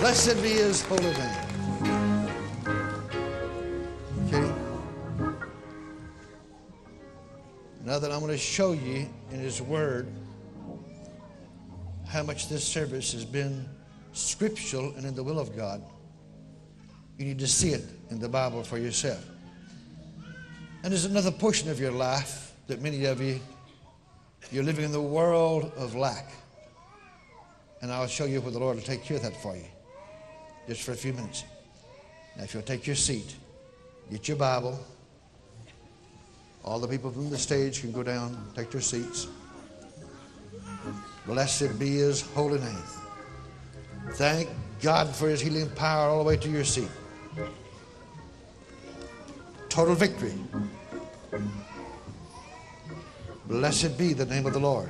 Blessed be his holy name. Okay? Now that I'm going to show you in his word how much this service has been scriptural and in the will of God, you need to see it in the Bible for yourself. And there's another portion of your life that many of you, you're living in the world of lack. And I'll show you where the Lord will take care of that for you just for a few minutes. Now, if you'll take your seat, get your Bible. All the people from the stage can go down, take their seats. Blessed be his holy name. Thank God for his healing power all the way to your seat. Total victory. Blessed be the name of the Lord.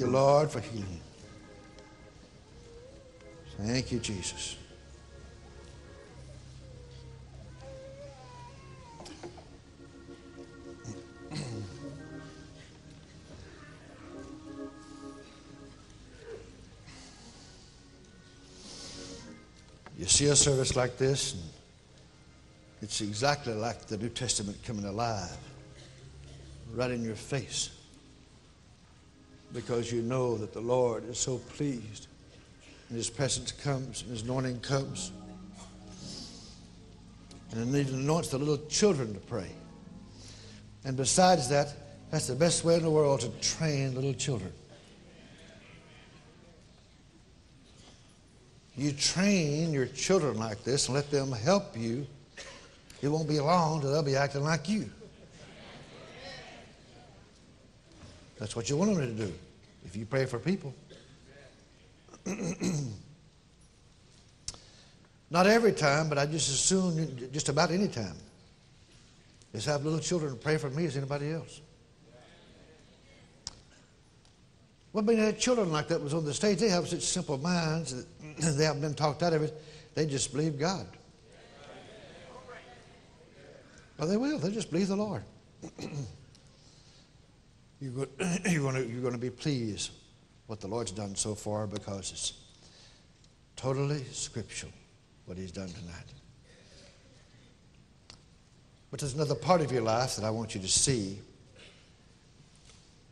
You, Lord, for healing. Thank you, Jesus. You see a service like this, and it's exactly like the New Testament coming alive, right in your face, because you know that the Lord is so pleased, and His presence comes, and His anointing comes, and He anoints the little children to pray. And besides that, that's the best way in the world to train little children. You train your children like this and let them help you. It won't be long till they'll be acting like you. That's what you want them to do if you pray for people. Not every time, but I just as soon, just about any time. Just have little children pray for me as anybody else. Well, being had children like that was on the stage, they have such simple minds that they haven't been talked out of it. They just believe God. Well, they will. They just believe the Lord. you're, going, you're, going to, you're going to be pleased what the Lord's done so far because it's totally scriptural what He's done tonight. But there's another part of your life that I want you to see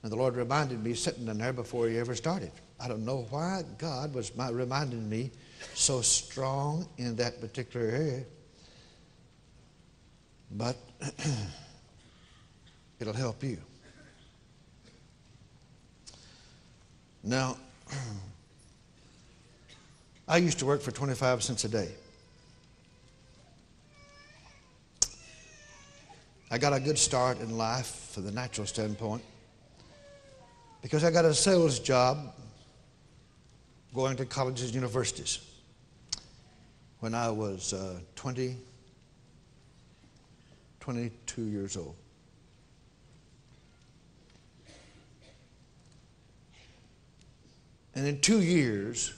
and the Lord reminded me sitting in there before He ever started. I don't know why God was my, reminding me so strong in that particular area, but it'll help you. Now, I used to work for 25 cents a day. I got a good start in life from the natural standpoint because I got a sales job going to colleges and universities when I was uh, 20, 22 years old. And in two years,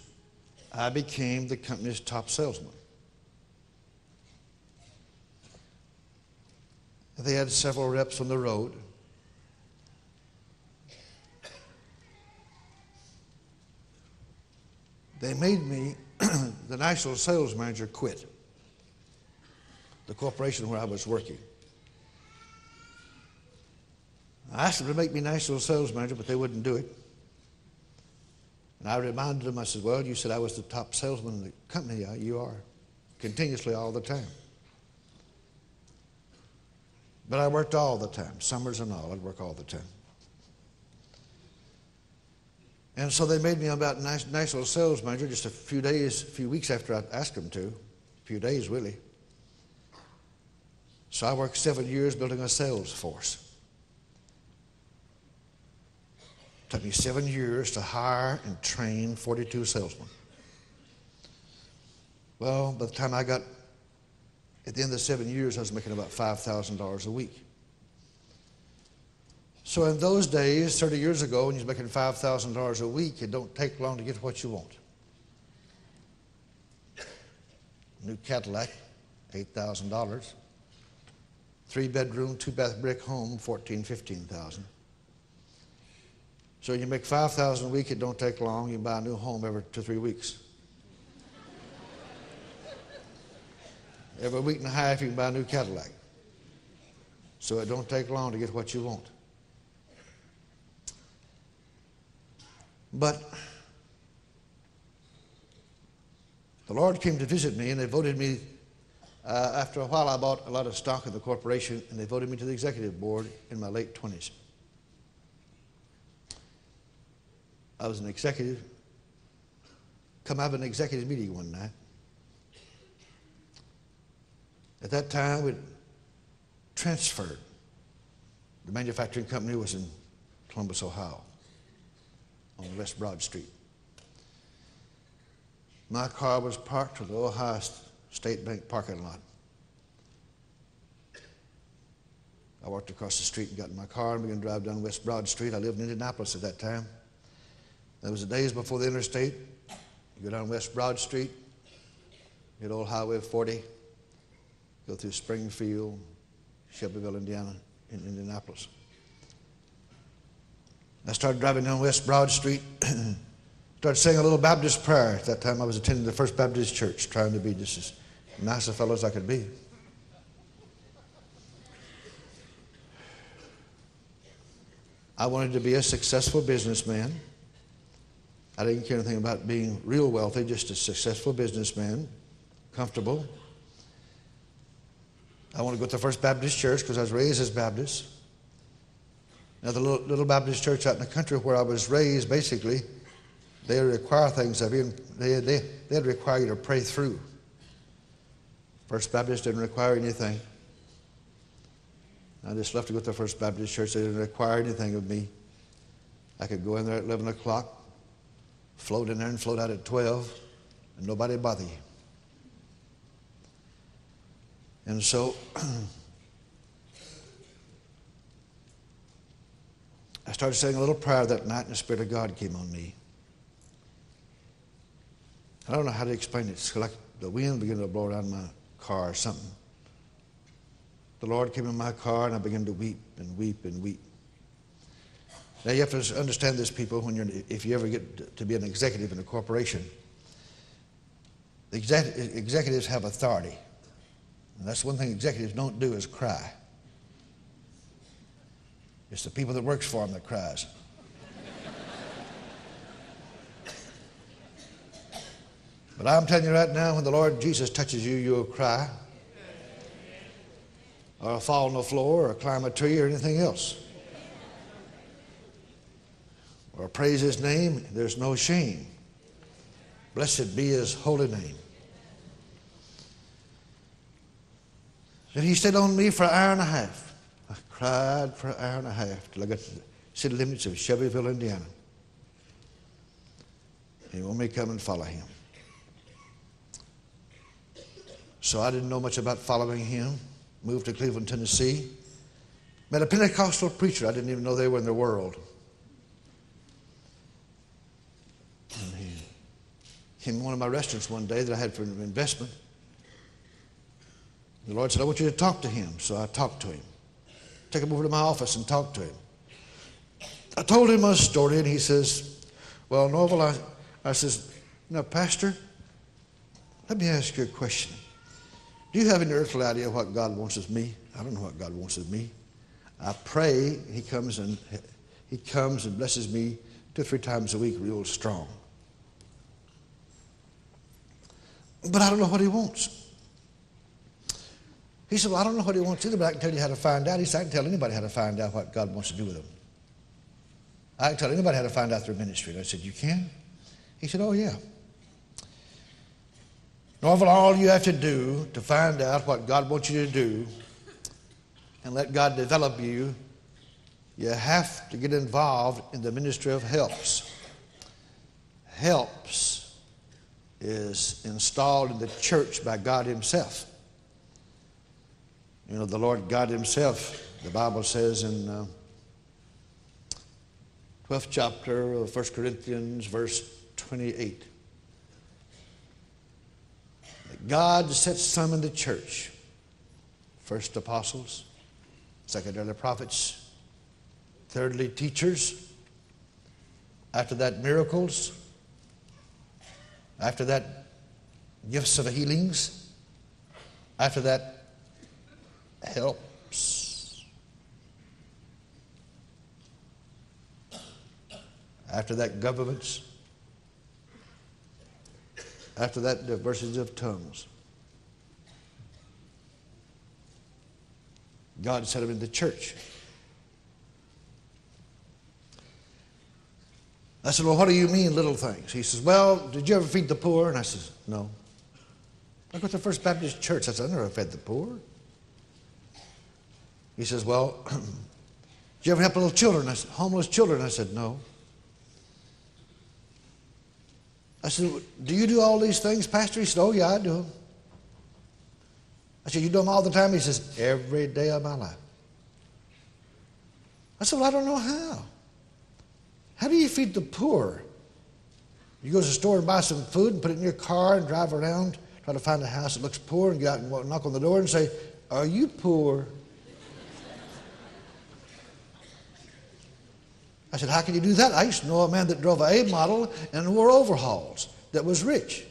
I became the company's top salesman. They had several reps on the road. They made me, the national sales manager quit the corporation where I was working. I asked them to make me national sales manager, but they wouldn't do it. And I reminded him, I said, Well, you said I was the top salesman in the company. Yeah, you are, continuously all the time. But I worked all the time, summers and all. I'd work all the time. And so they made me about nice, nice little sales manager just a few days, a few weeks after I asked them to, a few days really. So I worked seven years building a sales force. It took me seven years to hire and train 42 salesmen. Well, by the time I got, at the end of seven years, I was making about $5,000 a week. So in those days, 30 years ago, when you're making $5,000 a week, it don't take long to get what you want. New Cadillac, $8,000. three bedroom, two bath brick home, 14, 15,000. So you make 5,000 a week, it don't take long. You buy a new home every two, three weeks. every week and a half, you can buy a new Cadillac. So it don't take long to get what you want. But the Lord came to visit me, and they voted me. Uh, after a while, I bought a lot of stock in the corporation, and they voted me to the executive board in my late 20s. I was an executive. Come out of an executive meeting one night. At that time, we transferred. The manufacturing company was in Columbus, Ohio, on West Broad Street. My car was parked at the Ohio State Bank parking lot. I walked across the street and got in my car and began to drive down West Broad Street. I lived in Indianapolis at that time. That was the days before the interstate. You go down West Broad Street, hit old Highway 40, go through Springfield, Shelbyville, Indiana, in Indianapolis. I started driving down West Broad Street, started saying a little Baptist prayer. At that time, I was attending the First Baptist Church, trying to be just as nice a fellow as I could be. I wanted to be a successful businessman. I didn't care anything about being real wealthy, just a successful businessman, comfortable. I want to go to the First Baptist Church because I was raised as Baptist. Now, the little, little, Baptist church out in the country where I was raised, basically, they require things of you. They, they, they'd require you to pray through. First Baptist didn't require anything. I just left to go to the First Baptist Church. They didn't require anything of me. I could go in there at 11 o'clock, float in there and float out at 12, and nobody bother you. And so I started saying a little prayer that night, and the Spirit of God came on me. I don't know how to explain it. It's like the wind began to blow around my car or something. The Lord came in my car, and I began to weep and weep and weep. Now you have to understand this, people. When you're, if you ever get to be an executive in a corporation, the executives have authority. And that's one thing executives don't do is cry. It's the people that works for them that cries. but I'm telling you right now, when the Lord Jesus touches you, you'll cry. Or fall on the floor or climb a tree or anything else. Or praise his name, there's no shame. Blessed be his holy name. And he stayed on me for an hour and a half. I cried for an hour and a half till I got to the city limits of Shelbyville, Indiana. He wanted me to come and follow him. So I didn't know much about following him. Moved to Cleveland, Tennessee. Met a Pentecostal preacher. I didn't even know they were in the world. And he to one of my restaurants one day that I had for an investment. The Lord said, I want you to talk to him. So I talked to him. Took him over to my office and talked to him. I told him my story, and he says, Well, Norvel, I, I says, Now, Pastor, let me ask you a question. Do you have any earthly idea what God wants of me? I don't know what God wants of me. I pray he comes and he comes and blesses me two or three times a week real strong. But I don't know what he wants. He said, Well, I don't know what he wants either, but I can tell you how to find out. He said, I can tell anybody how to find out what God wants to do with them. I can tell anybody how to find out through ministry. And I said, You can? He said, Oh, yeah. Norvel, all you have to do to find out what God wants you to do and let God develop you, you have to get involved in the ministry of helps. Helps is installed in the church by God Himself. You know, the Lord God Himself, the Bible says in uh, 12th chapter of 1 Corinthians, verse 28. that God sets some in the church first apostles, Secondarily, prophets. Thirdly, teachers. After that, miracles. After that, gifts of healings. After that, helps. After that, governments. After that, diversities of tongues. God set him in the church. I said, Well, what do you mean, little things? He says, Well, did you ever feed the poor? And I said, No. I go to the First Baptist Church. I said, I never fed the poor. He says, Well, did you ever help little children? I said, Homeless children? I said, No. I said, Do you do all these things, Pastor? He said, Oh, yeah, I do them. I said, You do them all the time? He says, Every day of my life. I said, Well, I don't know how. How do you feed the poor? You go to the store and buy some food and put it in your car and drive around, try to find a house that looks poor, and get out and knock on the door and say, Are you poor? I said, How can you do that? I used to know a man that drove a A model and wore overhauls that was rich.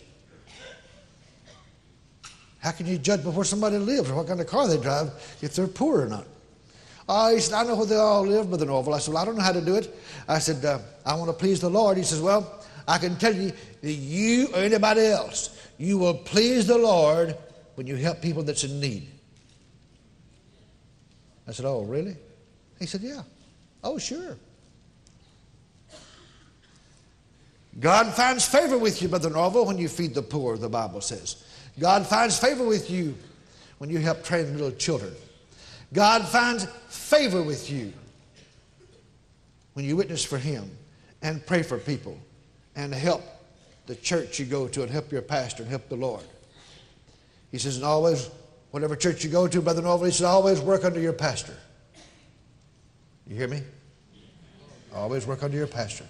How can you judge before somebody lives or what kind of car they drive if they're poor or not? Oh, he said, I know where they all live, Brother Norvel. I said, Well, I don't know how to do it. I said, uh, I want to please the Lord. He says, Well, I can tell you that you or anybody else, you will please the Lord when you help people that's in need. I said, Oh, really? He said, Yeah. Oh, sure. God finds favor with you, Brother Norvel, when you feed the poor, the Bible says. God finds favor with you when you help train little children. God finds favor with you when you witness for Him and pray for people and help the church you go to and help your pastor and help the Lord. He says, and always, whatever church you go to, Brother Norvel, he says, always work under your pastor. You hear me? Always work under your pastor.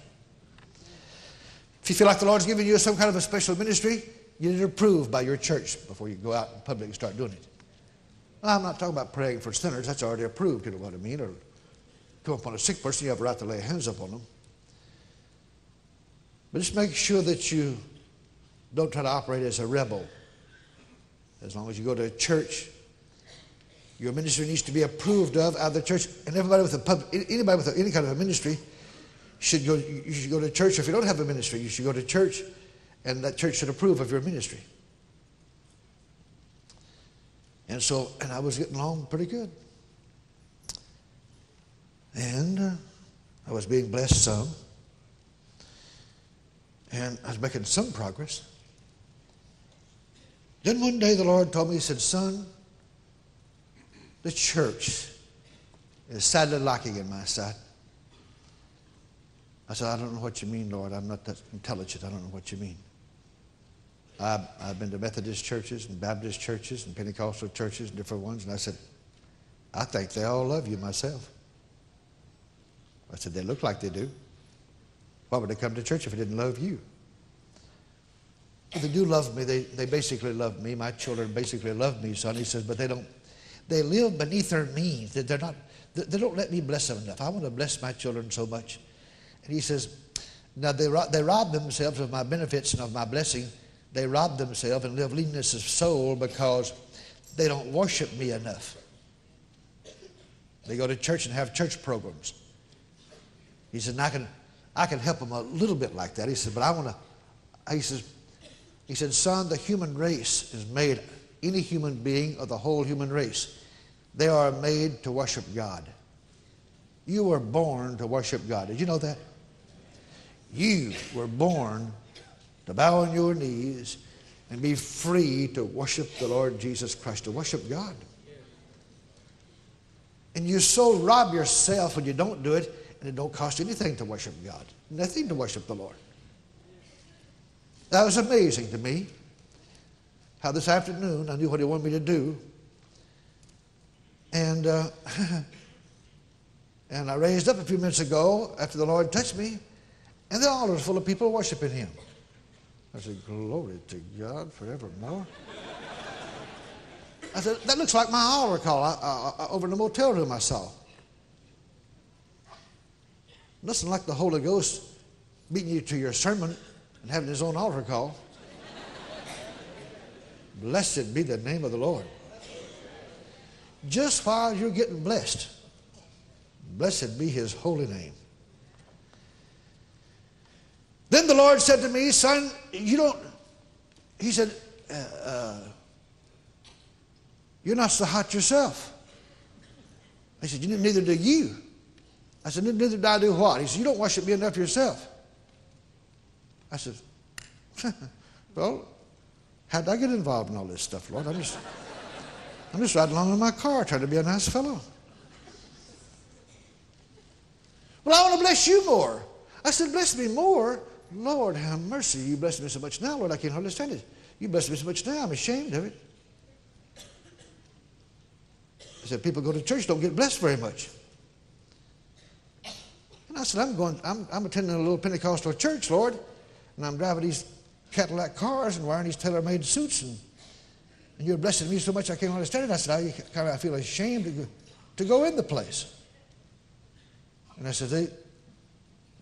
If you feel like the Lord's giving you some kind of a special ministry, you need it approved by your church before you go out in public and start doing it. I'm not talking about praying for sinners. That's already approved, you know what I mean? Or come upon a sick person, you have a right to lay hands upon them. But just make sure that you don't try to operate as a rebel. As long as you go to a church, your ministry needs to be approved of out of the church. And everybody with a pub, anybody with any kind of a ministry should go. You should go to church. If you don't have a ministry, you should go to church, and that church should approve of your ministry. And so, and I was getting along pretty good. And uh, I was being blessed some. And I was making some progress. Then one day the Lord told me, He said, Son, the church is sadly lacking in my sight. I said, I don't know what you mean, Lord. I'm not that intelligent. I don't know what you mean. I've, I've been to Methodist churches and Baptist churches and Pentecostal churches and different ones, and I said, I think they all love you myself. I said, they look like they do. Why would they come to church if they didn't love you? They do love me. They, they basically love me. My children basically love me, son. He says, but they don't, they live beneath their means. They're not, they don't let me bless them enough. I want to bless my children so much. And he says, now they, they rob themselves of my benefits and of my blessing they rob themselves and live leanness of soul because they don't worship me enough. They go to church and have church programs. He said, I can, I can help them a little bit like that. He said, but I want to, he says, he said, son, the human race is made, any human being or the whole human race, they are made to worship God. You were born to worship God. Did you know that? You were born to bow on your knees and be free to worship the Lord Jesus Christ, to worship God. And you so rob yourself when you don't do it, and it don't cost anything to worship God. Nothing to worship the Lord. That was amazing to me. How this afternoon I knew what he wanted me to do. And uh, and I raised up a few minutes ago after the Lord touched me, and the altar was full of people worshiping him. I said, Glory to God forevermore. I said, that looks like my altar call I, I, over in the motel room I saw. Nothing like the Holy Ghost beating you to your sermon and having his own altar call. Blessed be the name of the Lord. Just while you're getting blessed, blessed be his holy name. Then the Lord said to me, Son, you don't, he said, uh, uh, You're not so hot yourself. I said, Neither do you. I said, Neither do I do what? He said, You don't worship me enough yourself. I said, Well, how did I get involved in all this stuff, Lord? I'm just, I'm just riding along in my car trying to be a nice fellow. Well, I want to bless you more. I said, Bless me more. Lord, have mercy. You bless me so much now, Lord, I can't understand it. You bless me so much now, I'm ashamed of it. I said, People go to church, don't get blessed very much. And I said, I'm going, I'm, I'm attending a little Pentecostal church, Lord, and I'm driving these Cadillac cars and wearing these tailor-made suits, and, and you're blessing me so much I can't understand it. I said, I, kind of, I feel ashamed to go, to go in the place. And I said, they,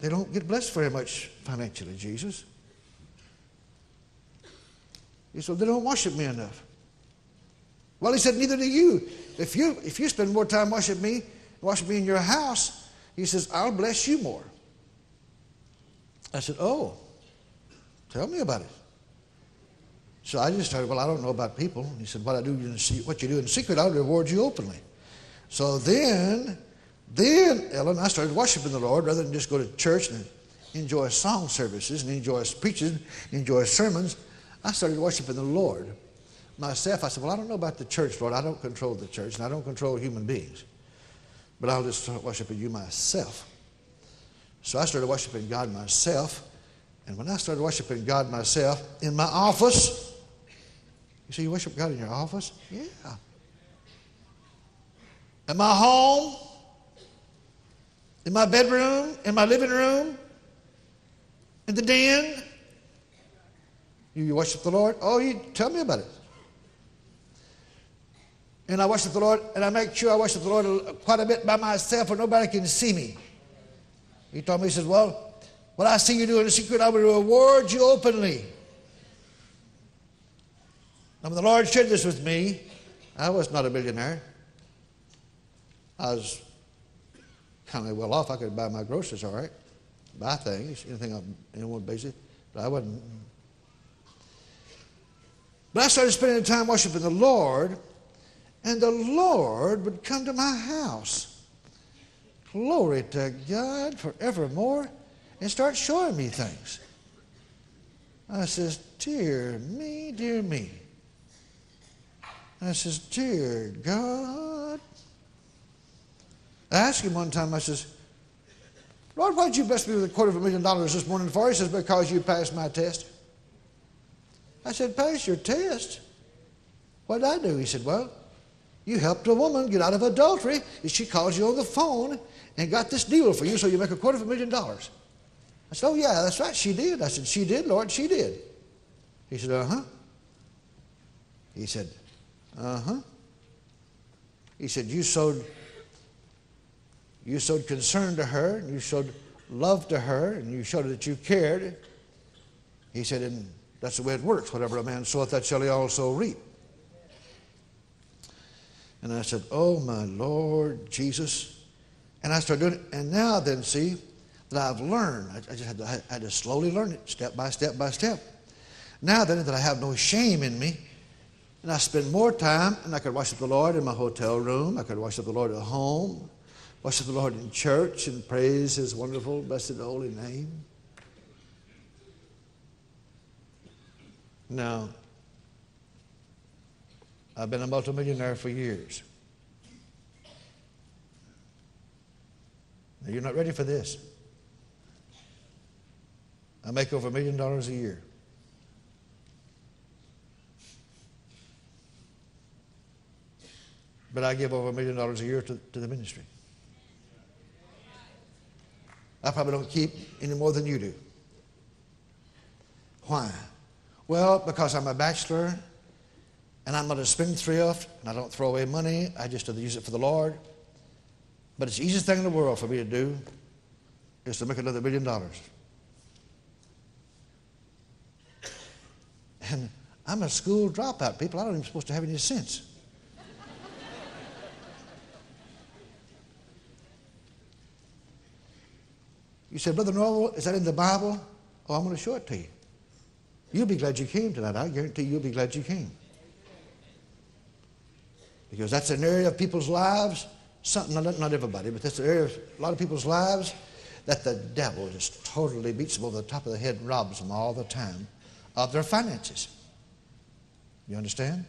they don't get blessed very much financially, Jesus. He said, they don't worship me enough. Well, he said, neither do you. If you, if you spend more time worshiping me, worshiping me in your house, he says, I'll bless you more. I said, oh, tell me about it. So I just started, well, I don't know about people. He said, what I do in what you do in secret, I'll reward you openly. So then then, Ellen, I started worshiping the Lord rather than just go to church and enjoy song services and enjoy preaching, enjoy sermons. I started worshiping the Lord. Myself, I said, Well, I don't know about the church, Lord. I don't control the church and I don't control human beings. But I'll just start worshiping you myself. So I started worshiping God myself. And when I started worshiping God myself in my office, you say you worship God in your office? Yeah. In my home, in my bedroom, in my living room, in the den. You worship the Lord? Oh, you tell me about it. And I worship the Lord, and I make sure I worship the Lord quite a bit by myself where nobody can see me. He told me, he says, Well, what I see you do in secret, I will reward you openly. Now, when the Lord shared this with me, I was not a millionaire. I was kind of well off. I could buy my groceries all right, buy things, anything on anyone basic, but I wasn't. But I started spending time worshiping the Lord, and the Lord would come to my house. Glory to God forevermore, and start showing me things. I says, Dear me, dear me. I says, Dear God. I asked him one time, I says, Lord, why did you bless me with a quarter of a million dollars this morning for? He says, because you passed my test. I said, pass your test? What did I do? He said, well, you helped a woman get out of adultery. And she called you on the phone and got this deal for you, so you make a quarter of a million dollars. I said, oh, yeah, that's right, she did. I said, she did, Lord, she did. He said, uh-huh. He said, uh-huh. He said, you sowed you showed concern to her, and you showed love to her, and you showed that you cared. He said, and that's the way it works. Whatever a man soweth, that shall he also reap. And I said, Oh, my Lord Jesus. And I started doing it. And now then, see, that I've learned, I, just had to, I had to slowly learn it, step by step by step. Now then, that I have no shame in me, and I spend more time, and I could worship the Lord in my hotel room, I could worship the Lord at home, Worship the Lord in church and praise His wonderful, blessed, holy name. Now, I've been a multimillionaire for years. Now, you're not ready for this. I make over a million dollars a year. But I give over a million dollars a year to, to the ministry. I probably don't keep any more than you do. Why? Well, because I'm a bachelor And I'm not a spendthrift, and I don't throw away money. I just use it for the Lord. But it's the easiest thing in the world for me to do is to make another million dollars. And I'm a school dropout, people. I don't even supposed to have any sense. You said, Brother Norvel, is that in the Bible? Oh, I'm going to show it to you. You'll be glad you came tonight. I guarantee you'll be glad you came. Because that's an area of people's lives, something, not, not everybody, but that's an area of a lot of people's lives that the devil just totally beats them over the top of the head and robs them all the time of their finances. You understand?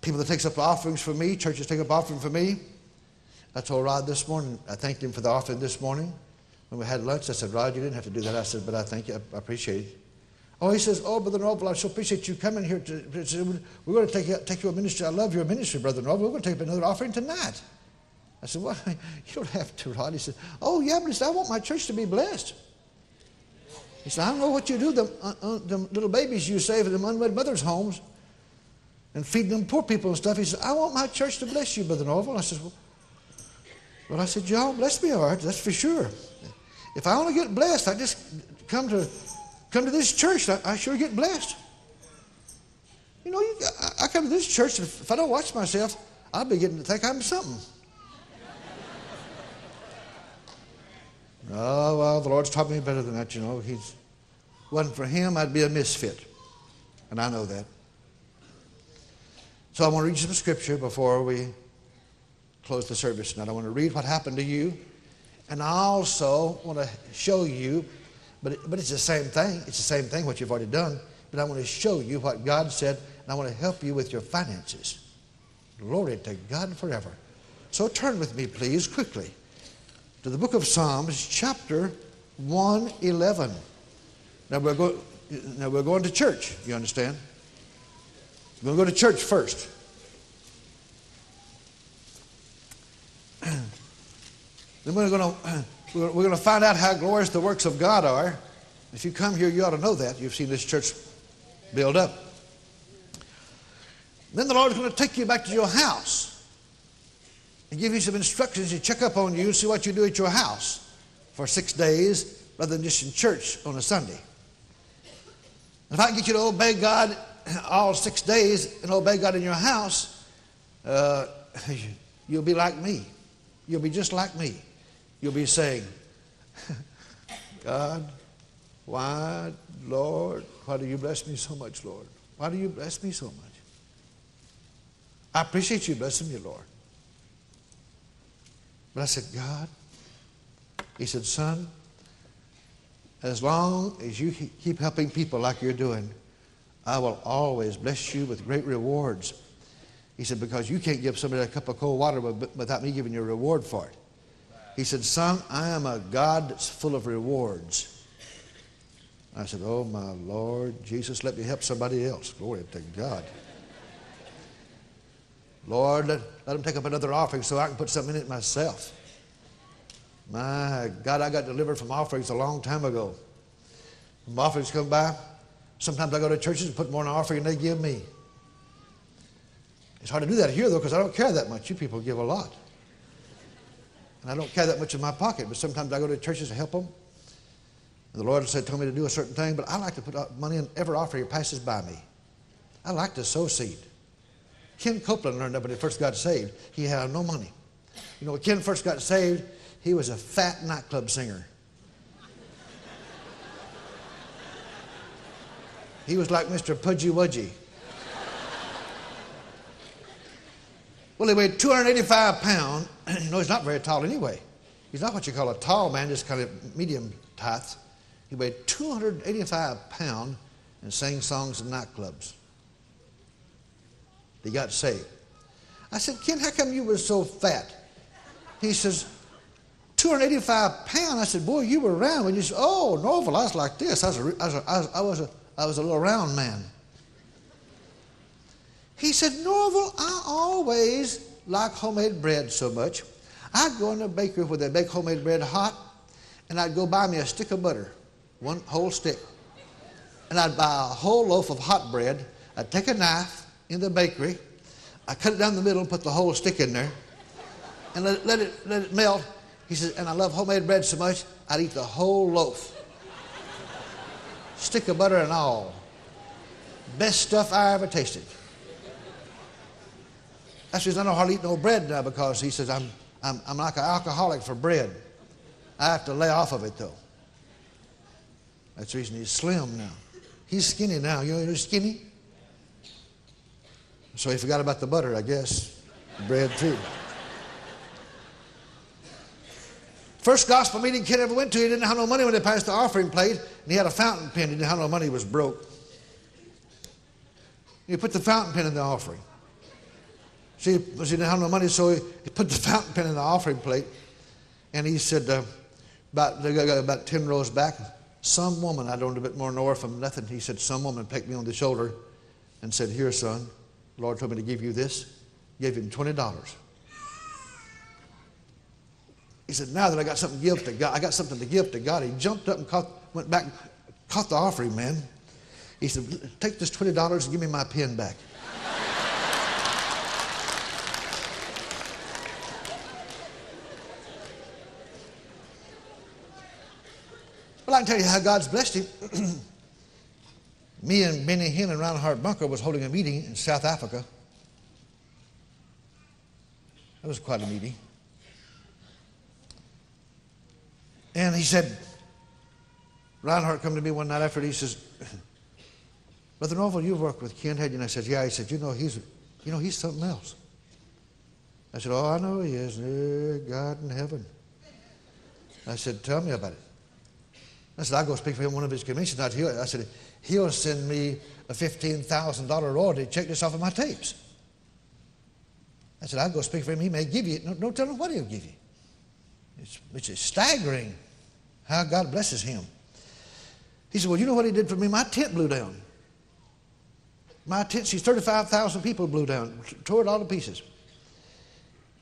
People that takes up offerings for me, churches take up offerings for me. I told Rod this morning, I thanked him for the offering this morning. When we had lunch, I said, Rod, you didn't have to do that. I said, but I thank you. I appreciate it. Oh, he says, oh, Brother Norvel, I so appreciate you coming here. To, we're going to take you, take your ministry. I love your ministry, Brother Norvel. We're going to take up another offering tonight. I said, well, you don't have to, Rod. He said, oh, yeah, but I want my church to be blessed. He said, I don't know what you do, them, uh, uh, them little babies you save in them unwed mothers' homes and feeding them poor people and stuff. He said, I want my church to bless you, Brother Norvel. I said, well, well, I said, John, bless me, all right, that's for sure. If I to get blessed, I just come to come to this church. I, I sure get blessed. You know, you, I, I come to this church, and if I don't watch myself, I'll be getting to think I'm something. oh, well, the Lord's taught me better than that, you know. He's wasn't for him, I'd be a misfit. And I know that. So I want to read some scripture before we close the service tonight. I want to read what happened to you, and I also want to show you, but, it, but it's the same thing. It's the same thing what you've already done, but I want to show you what God said, and I want to help you with your finances. Glory to God forever. So turn with me, please, quickly to the book of Psalms, chapter 111. Now we're, go, now we're going to church, you understand? We're going to go to church first. Then we're going to we're going to find out how glorious the works of God are. If you come here, you ought to know that. You've seen this church build up. Then the Lord is going to take you back to your house and give you some instructions to check up on you and see what you do at your house for six days rather than just in church on a Sunday. If I can get you to obey God all six days and obey God in your house, uh, you'll be like me. You'll be just like me. You'll be saying, God, why, Lord, why do you bless me so much, Lord? Why do you bless me so much? I appreciate you blessing me, Lord. But I said, God, He said, Son, as long as you keep helping people like you're doing, I will always bless you with great rewards. He said, because you can't give somebody a cup of cold water without me giving you a reward for it. He said, son, I am a God that's full of rewards. I said, oh, my Lord, Jesus, let me help somebody else. Glory to God. Lord, let, let them take up another offering so I can put something in it myself. My God, I got delivered from offerings a long time ago. When offerings come by, sometimes I go to churches and put more in an offering than they give me. It's hard to do that here, though, because I don't care that much. You people give a lot. And I don't carry that much in my pocket, but sometimes I go to churches to help them. And the Lord said, told me to do a certain thing, but I like to put money in every offering that passes by me. I like to sow seed. Ken Copeland learned that when he first got saved. He had no money. You know, when Ken first got saved, he was a fat nightclub singer. He was like Mr. Pudgy Wudgy. Well, he weighed 285 pounds. you know, he's not very tall anyway. He's not what you call a tall man, just kind of medium height. He weighed 285 pounds and sang songs in nightclubs. He got saved. I said, Ken, how come you were so fat? He says, 285 pounds. I said, boy, you were round. When you said, oh, Norvel, I was like this. I was a, I was a, I was a, I was a little round man. He said, Norvel, I always like homemade bread so much. I'd go in the bakery where they bake homemade bread hot, and I'd go buy me a stick of butter, one whole stick. and I'd buy a whole loaf of hot bread. I'd take a knife in the bakery, I'd cut it down the middle and put the whole stick in there, and let, let, it, let it melt. He said, and I love homemade bread so much, I'd eat the whole loaf. Stick of butter and all. Best stuff I ever tasted. The reason I don't hardly eat no bread now because he says I'm, I'm, I'm like an alcoholic for bread. I have to lay off of it though. That's the reason he's slim now. He's skinny now. You know he's skinny? So he forgot about the butter, I guess. Bread too. First gospel meeting kid ever went to, he didn't have no money when they passed the offering plate, and he had a fountain pen. He didn't have no money, he was broke. He put the fountain pen in the offering. See, he didn't have no money, so he put the fountain pen in the offering plate, and he said, uh, about, about 10 rows back, some woman, I don't a bit more north from nothing, he said, some woman pecked me on the shoulder and said, Here, son, the Lord told me to give you this. Gave him $20. He said, Now that I got something to give to God, I got something to give to God. He jumped up and caught, went back, caught the offering, man. He said, Take this $20 and give me my pen back. Well, I can tell you how God's blessed him. Me and Benny Hinn and Reinhard Bonnke was holding a meeting in South Africa. That was quite a meeting. And he said, Reinhard come to me one night after, he says, Brother Norvel, you've worked with Ken, had you? And I said, yeah. He said, you know, he's, you know, he's something else. I said, oh, I know he is. Eh, God in heaven. I said, tell me about it. I said, I'll go speak for him one of his conventions. I said, he'll send me a $15,000 royalty check this off of my tapes. I said, I'll go speak for him. He may give you, no, don't tell him what he'll give you. It's, it's staggering how God blesses him. He said, Well, you know what he did for me? My tent blew down. My tent, see, 35,000 people blew down, tore it all to pieces.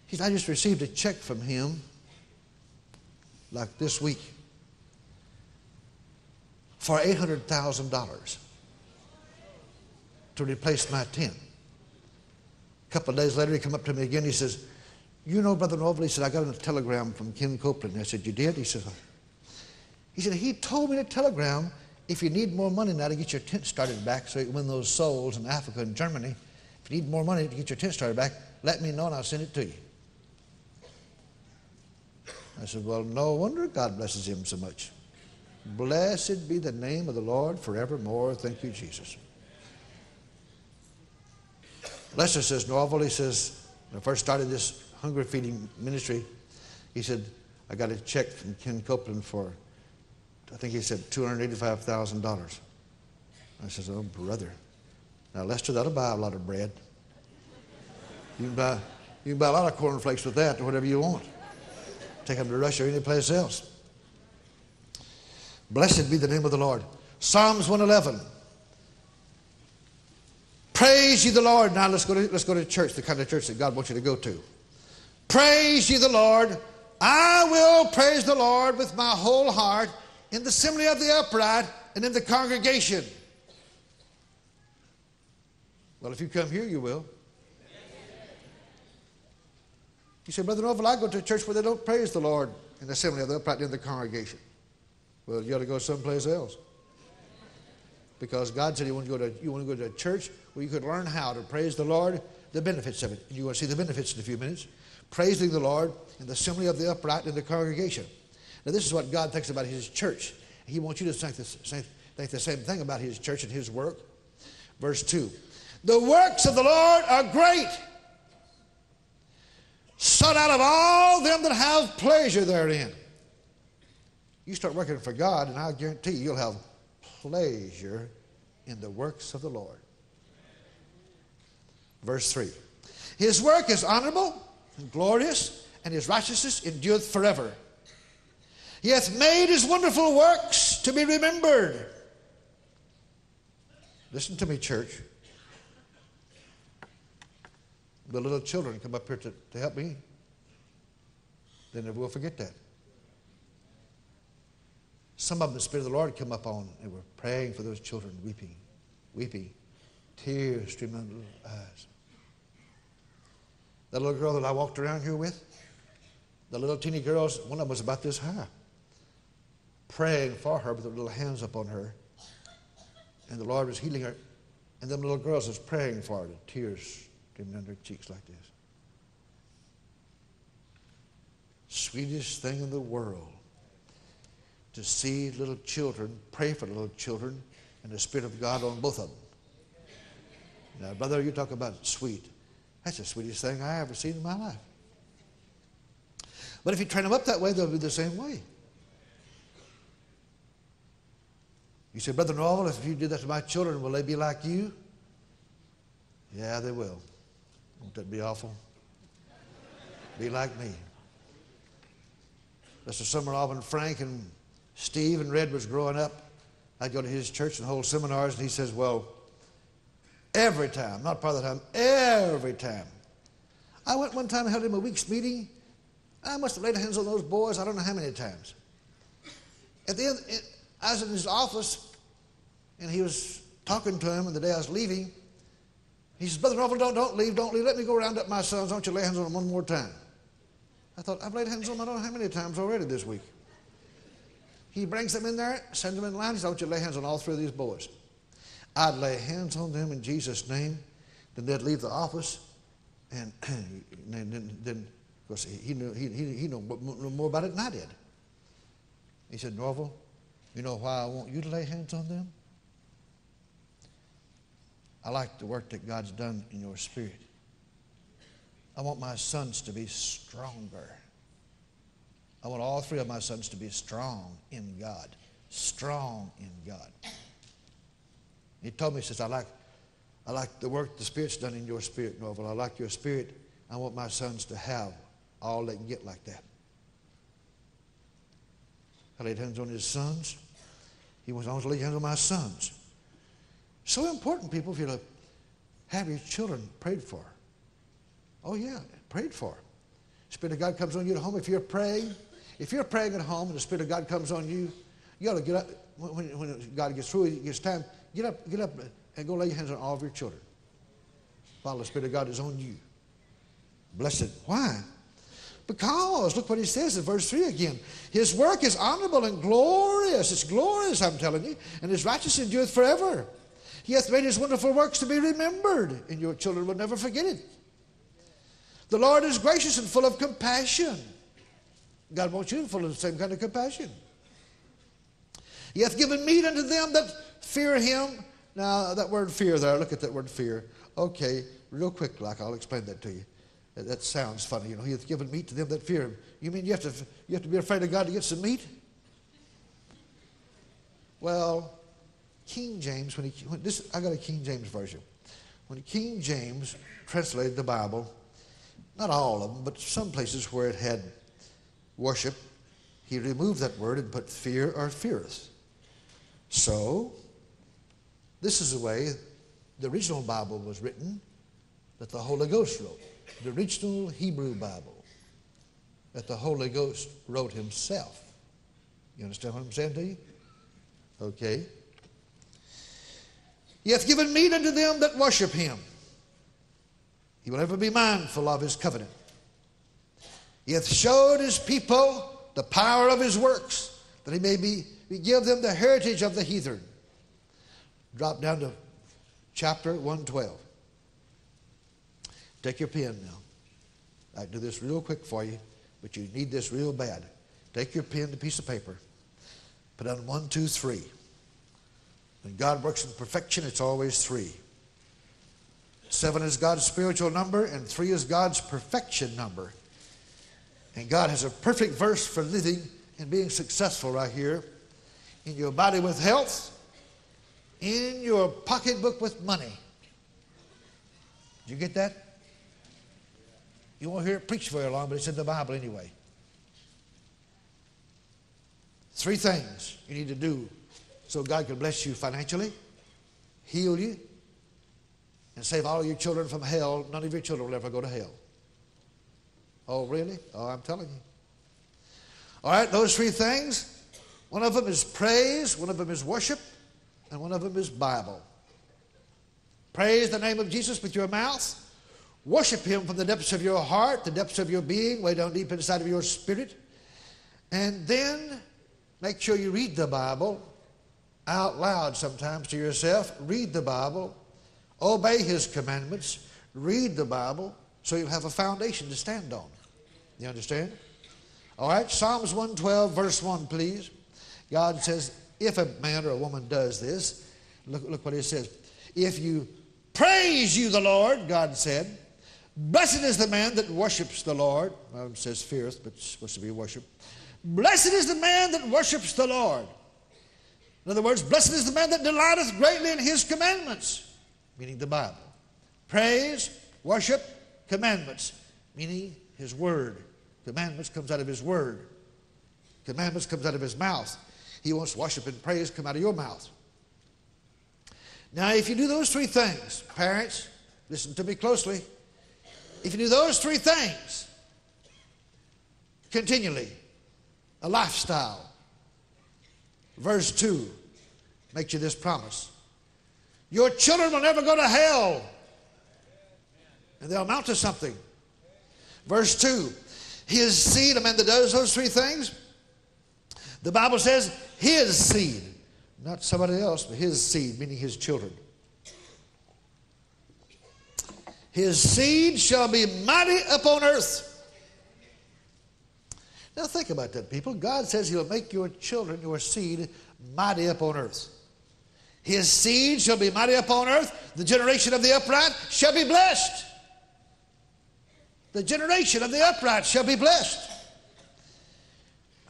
He said, I just received a check from him like this week for $800,000 to replace my tent. A couple of days later, he come up to me again. He says, you know, Brother Norvel, he said, I got a telegram from Ken Copeland. I said, you did? He said, he said, he told me in a telegram, if you need more money now to get your tent started back so you can win those souls in Africa and Germany, if you need more money to get your tent started back, let me know and I'll send it to you. I said, well, no wonder God blesses him so much. Blessed be the name of the Lord forevermore. Thank you, Jesus. Lester says, Norvel, he says, when I first started this hunger feeding ministry, he said, I got a check from Ken Copeland for I think he said $285,000. I says, oh, brother. Now, Lester, that'll buy a lot of bread. You can buy, you can buy a lot of cornflakes with that or whatever you want. Take them to Russia or any place else. Blessed be the name of the Lord. Psalms 111. Praise ye the Lord. Now let's go to, let's go to church, the kind of church that God wants you to go to. Praise ye the Lord. I will praise the Lord with my whole heart in the assembly of the upright and in the congregation. Well, if you come here, you will. You say, Brother Norvel, I go to a church where they don't praise the Lord in the assembly of the upright and in the congregation. Well, you ought to go someplace else. Because God said you want to go to you want to go to a church where you could learn how to praise the Lord, the benefits of it. And you want to see the benefits in a few minutes. Praising the Lord in the assembly of the upright in the congregation. Now, this is what God thinks about His church. He wants you to think think the same thing about His church and His work. Verse 2 The works of the Lord are great, sought out of all them that have pleasure therein. You start working for God, and I guarantee you, you'll have pleasure in the works of the Lord. Verse 3 His work is honorable and glorious, and his righteousness endureth forever. He hath made his wonderful works to be remembered. Listen to me, church. The little children come up here to, to help me. Then we'll forget that. Some of them, the Spirit of the Lord come up on. They were praying for those children, weeping, weeping, tears streaming out of their eyes. That little girl that I walked around here with, the little teeny girls, one of them was about this high, praying for her with their little hands up on her. And the Lord was healing her. And them little girls was praying for her, the tears streaming down their cheeks like this. Sweetest thing in the world to see little children, pray for little children, and the Spirit of God on both of them. Now, brother, you talk about sweet. That's the sweetest thing I ever seen in my life. But if you train them up that way, they'll be the same way. You say, Brother Norvel, if you did that to my children, will they be like you? Yeah, they will. Won't that be awful? Be like me. Mr. Sumrall when Frank and Steve and Red was growing up. I'd go to his church and hold seminars, and he says, Well, every time, not part of the time, every time. I went one time and held him a week's meeting. I must have laid hands on those boys, I don't know how many times. At the end, I was in his office, and he was talking to him, and the day I was leaving, he says, Brother Norvel, don't, don't leave, don't leave. Let me go round up my sons. Don't you lay hands on them one more time. I thought, I've laid hands on them I don't know how many times already this week. He brings them in there, sends them in line. He says, I want you to lay hands on all three of these boys. I'd lay hands on them in Jesus' name. Then they'd leave the office. And then, then, of course, he knew, he, he, he knew more about it than I did. He said, Norvel, you know why I want you to lay hands on them? I like the work that God's done in your spirit. I want my sons to be stronger. I want all three of my sons to be strong in God. Strong in God. He told me, he says, I like, I like the work the Spirit's done in your spirit, Norvel. I like your spirit. I want my sons to have all they can get like that. I laid hands on his sons. He was always laying hands on my sons. So important, people, for you to have your children prayed for. Oh, yeah, prayed for. Spirit of God comes on you at home. If you're praying, if you're praying at home and the Spirit of God comes on you, you ought to get up. When, when God gets through, it gets time, get up, get up and go lay your hands on all of your children. While the Spirit of God is on you. Blessed. Why? Because, look what he says in verse 3 again. His work is honorable and glorious. It's glorious, I'm telling you. And his righteousness endureth forever. He hath made his wonderful works to be remembered, and your children will never forget it. The Lord is gracious and full of compassion. God wants you full of the same kind of compassion. He hath given meat unto them that fear him. Now, that word fear there, look at that word fear. Okay, real quick, like I'll explain that to you. That sounds funny, you know. He hath given meat to them that fear him. You mean you have to, you have to be afraid of God to get some meat? Well, King James, when he, when this, I got a King James version. When King James translated the Bible, not all of them, but some places where it had worship, he removed that word and put fear or feareth. So, this is the way the original Bible was written that the Holy Ghost wrote. The original Hebrew Bible that the Holy Ghost wrote himself. You understand what I'm saying to you? Okay. He hath given meat unto them that worship him. He will ever be mindful of his covenant. He hath showed his people the power of his works, that he may be, give them the heritage of the heathen. Drop down to chapter 112. Take your pen now. I do this real quick for you, but you need this real bad. Take your pen, a piece of paper, put on one, two, three. When God works in perfection, it's always three. Seven is God's spiritual number, and three is God's perfection number. And God has a perfect verse for living and being successful right here in your body with health, in your pocketbook with money. Did you get that? You won't hear it preached very long, but it's in the Bible anyway. Three things you need to do so God can bless you financially, heal you, and save all your children from hell. None of your children will ever go to hell. Oh, really? Oh, I'm telling you. All right, those three things One of them is praise, one of them is worship, and one of them is Bible. Praise the name of Jesus with your mouth. Worship Him from the depths of your heart, the depths of your being, way down deep inside of your spirit. And then make sure you read the Bible out loud sometimes to yourself. Read the Bible. Obey His commandments. Read the Bible so you have a foundation to stand on. You understand? All right, Psalms 112, verse 1, please. God says, if a man or a woman does this, look, look what it says. If you praise you, the Lord, God said, blessed is the man that worships the Lord. Well, it says feareth, but it's supposed to be worship. Blessed is the man that worships the Lord. In other words, blessed is the man that delighteth greatly in his commandments, meaning the Bible. Praise, worship, commandments, meaning his word. Commandments comes out of his word. Commandments comes out of his mouth. He wants worship and praise come out of your mouth. Now, if you do those three things, parents, listen to me closely. If you do those three things continually, a lifestyle, verse 2 makes you this promise Your children will never go to hell, and they'll amount to something. Verse 2 His seed, a man that does those three things, the Bible says his seed, not somebody else, but his seed, meaning his children. His seed shall be mighty upon earth. Now think about that, people. God says he'll make your children, your seed, mighty upon earth. His seed shall be mighty upon earth. The generation of the upright shall be blessed. The generation of the upright shall be blessed.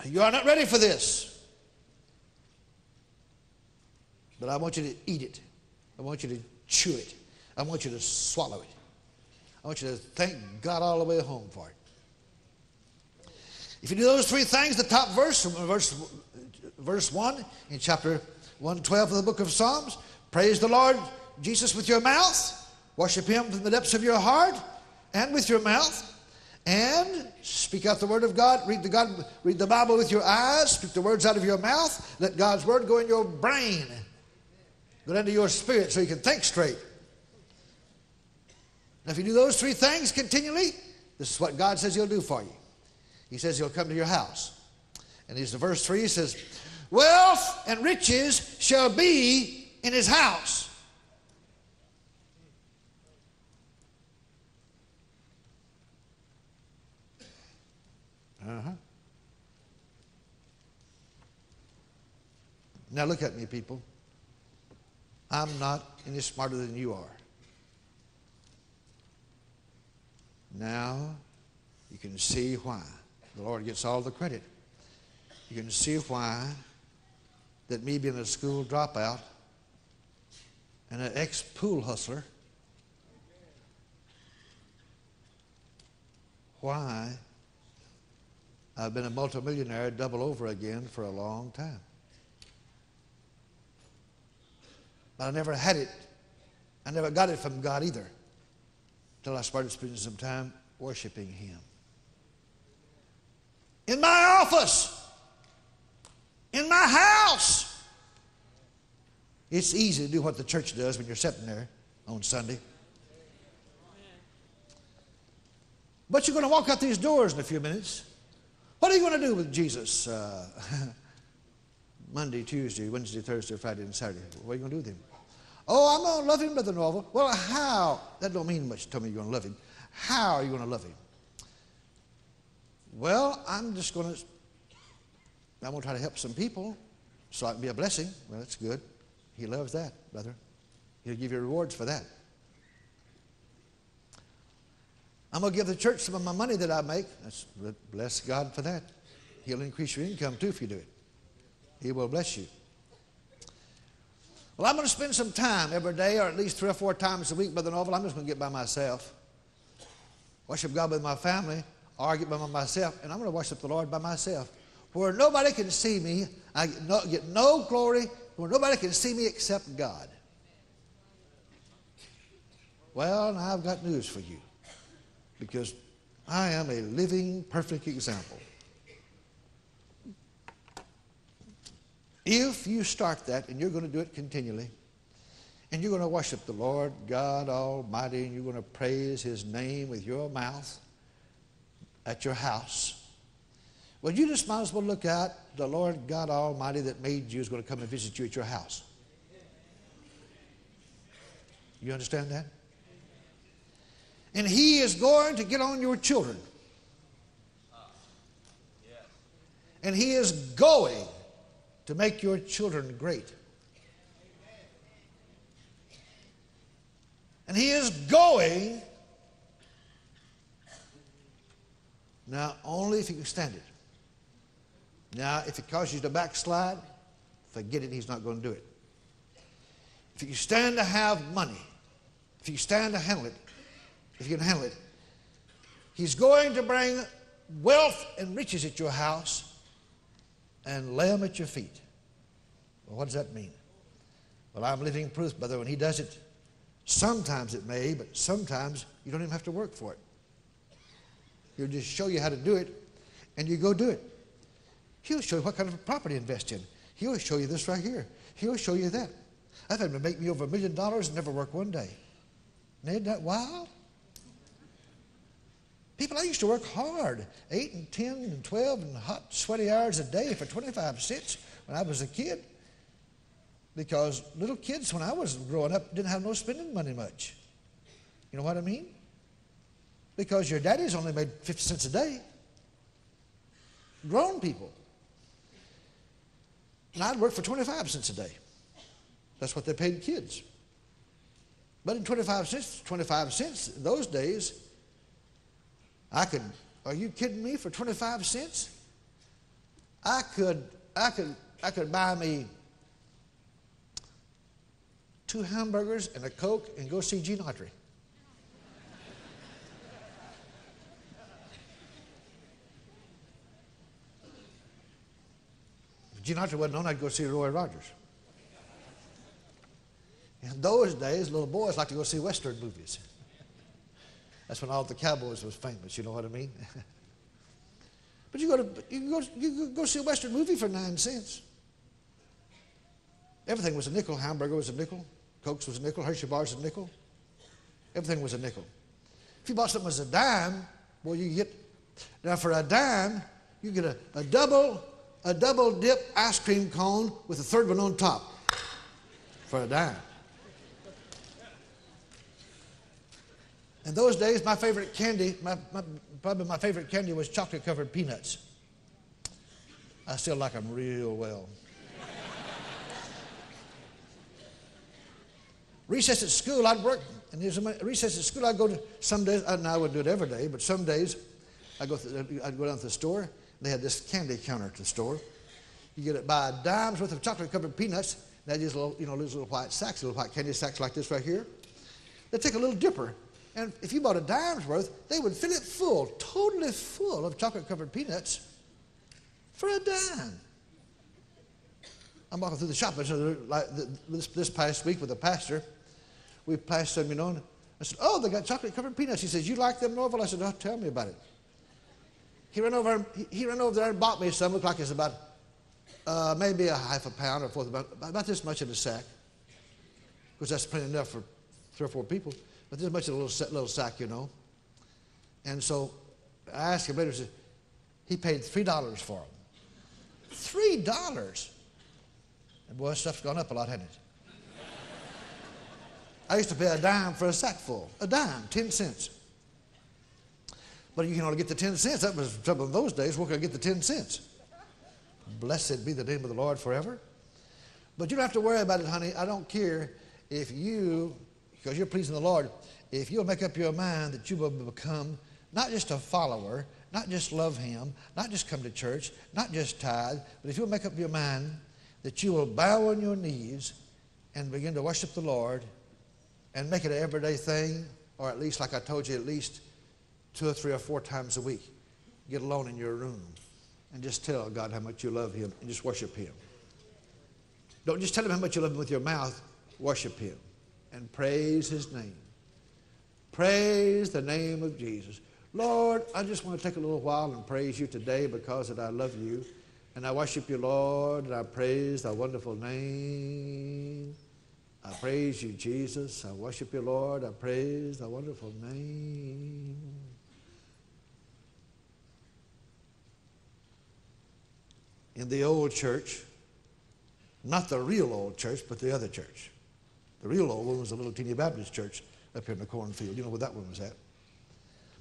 You are not ready for this. But I want you to eat it. I want you to chew it. I want you to swallow it. I want you to thank God all the way home for it. If you do those three things, the top verse, verse, verse 1 in chapter 112 of the book of Psalms, praise the Lord Jesus with your mouth, worship Him from the depths of your heart and with your mouth, and speak out the word of God. Read the, God, read the Bible with your eyes. Speak the words out of your mouth. Let God's word go in your brain, go into your spirit so you can think straight. Now, if you do those three things continually, this is what God says He'll do for you. He says He'll come to your house. And he's the verse 3 He says, Wealth and riches shall be in His house. Uh-huh. Now look at me, people. I'm not any smarter than you are. Now you can see why. The Lord gets all the credit. You can see why that me being a school dropout and an ex pool hustler, why I've been a multimillionaire double over again for a long time. But I never had it. I never got it from God either until I started spending some time worshiping Him. In my office, in my house. It's easy to do what the church does when you're sitting there on Sunday. But you're going to walk out these doors in a few minutes. What are you going to do with Jesus uh, Monday, Tuesday, Wednesday, Thursday, Friday, and Saturday? What are you going to do with him? Oh, I'm going to love him, Brother. Well, how? That don't mean much to me you're going to love him. How are you going to love him? Well, I'm just going to, I'm going to try to help some people so I can be a blessing. Well, that's good. He loves that, brother. He'll give you rewards for that. I'm going to give the church some of my money that I make. That's, bless God for that. He'll increase your income too if you do it. He will bless you. Well, I'm going to spend some time every day, or at least three or four times a week, Brother Norvel. I'm just going to get by myself. Worship God with my family, argue by myself, and I'm going to worship the Lord by myself. Where nobody can see me, I get no, get no glory, where nobody can see me except God. Well, now I've got news for you because I am a living, perfect example. If you start that, and you're going to do it continually, and you're going to worship the Lord God Almighty, and you're going to praise His name with your mouth at your house, well, you just might as well look out. The Lord God Almighty that made you is going to come and visit you at your house. You understand that? And He is going to get on your children. And He is going to make your children great. And He is going, now only if you can stand it. Now, if it causes you to backslide, forget it, He's not going to do it. If you stand to have money, if you stand to handle it, if you can handle it, He's going to bring wealth and riches at your house and lay them at your feet. Well, what does that mean? Well, I'm living proof, brother. When he does it, sometimes it may, but sometimes you don't even have to work for it. He'll just show you how to do it, and you go do it. He'll show you what kind of property to invest in. He'll show you this right here. He'll show you that. I've had him make me over a million dollars and never work one day. Isn't that wild? People, I used to work hard, 8 and 10 and 12 and hot, sweaty hours a day for 25 cents when I was a kid. Because little kids, when I was growing up, didn't have no spending money much. You know what I mean? Because your daddy's only made 50 cents a day. Grown people. And I'd work for 25 cents a day. That's what they paid kids. But in 25 cents, 25 cents in those days, I could, are you kidding me, for 25 cents? I could, I could, I could buy me two hamburgers and a Coke and go see Gene Autry. if Gene Autry wasn't on, I'd go see Roy Rogers. In those days, little boys like to go see Western movies. That's when all the cowboys was famous, you know what I mean? but you go to you go you go see a Western movie for nine cents. Everything was a nickel. Hamburger was a nickel. Cokes was a nickel. Hershey bars a nickel. Everything was a nickel. If you bought something as a dime, well, you get now for a dime, you get a, a double a double dip ice cream cone with a third one on top for a dime. In those days, my favorite candy, my, my, probably my favorite candy was chocolate covered peanuts. I still like them real well. recess at school, I'd work, and there's recess at school, I'd go to some days, I, I would do it every day, but some days I'd go, th- I'd go down to the store. They had this candy counter at the store. You get it by a dimes worth of chocolate covered peanuts. They just little, you know, those little white sacks, little white candy sacks like this right here. They take a little dipper and if you bought a dime's worth, they would fill it full, totally full of chocolate covered peanuts for a dime. I'm walking through the shop this, this past week with a pastor. We passed some, you know, and I said, Oh, they got chocolate covered peanuts. He says, You like them, Norvel? I said, Oh, tell me about it. He ran over, he ran over there and bought me some. Looked like it's about uh, maybe a half a pound or fourth, about, about this much in a sack. Because that's plenty enough for three or four people. But this much of a little, little sack, you know. And so I asked him later, he, said, he paid $3 for them. $3? And boy, stuff's gone up a lot, hasn't it? I used to pay a dime for a sack full. A dime, 10 cents. But you can only get the 10 cents. That was trouble in those days. Where could I get the 10 cents? Blessed be the name of the Lord forever. But you don't have to worry about it, honey. I don't care if you because you're pleasing the Lord, if you'll make up your mind that you will become not just a follower, not just love Him, not just come to church, not just tithe, but if you'll make up your mind that you will bow on your knees and begin to worship the Lord and make it an everyday thing, or at least, like I told you, at least two or three or four times a week, get alone in your room and just tell God how much you love Him and just worship Him. Don't just tell Him how much you love Him with your mouth, worship Him and praise his name. Praise the name of Jesus. Lord, I just want to take a little while and praise you today because that I love you. And I worship you, Lord, and I praise thy wonderful name. I praise you, Jesus. I worship you, Lord. I praise thy wonderful name. In the old church, not the real old church, but the other church. The real old one was the little teeny Baptist church up here in the cornfield. You know where that one was at.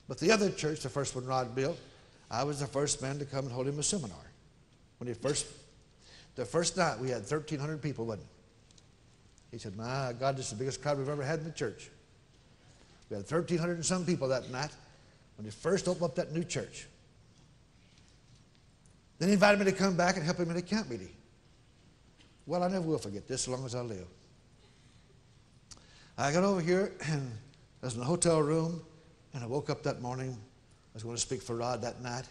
But the other church, the first one Rod built, I was the first man to come and hold him a seminar. When he first, the first night we had 1,300 people, wasn't it? He said, My God, this is the biggest crowd we've ever had in the church. We had 1,300 and some people that night when he first opened up that new church. Then he invited me to come back and help him in a camp meeting. Well, I never will forget this as long as I live. I got over here and I was in a hotel room and I woke up that morning. I was going to speak for Rod that night.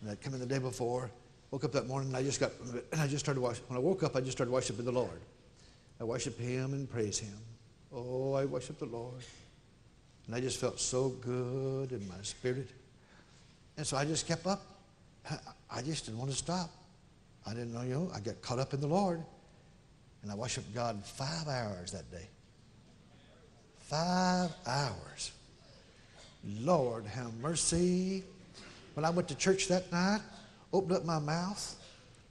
And I'd come in the day before. Woke up that morning and I just got, and I just started. When I woke up, I just started worshiping the Lord. I worship Him and praise Him. Oh, I worship the Lord. And I just felt so good in my spirit. And so I just kept up. I just didn't want to stop. I didn't know, you know, I got caught up in the Lord. And I worshiped God five hours that day. Five hours. Lord, have mercy. When I went to church that night, opened up my mouth,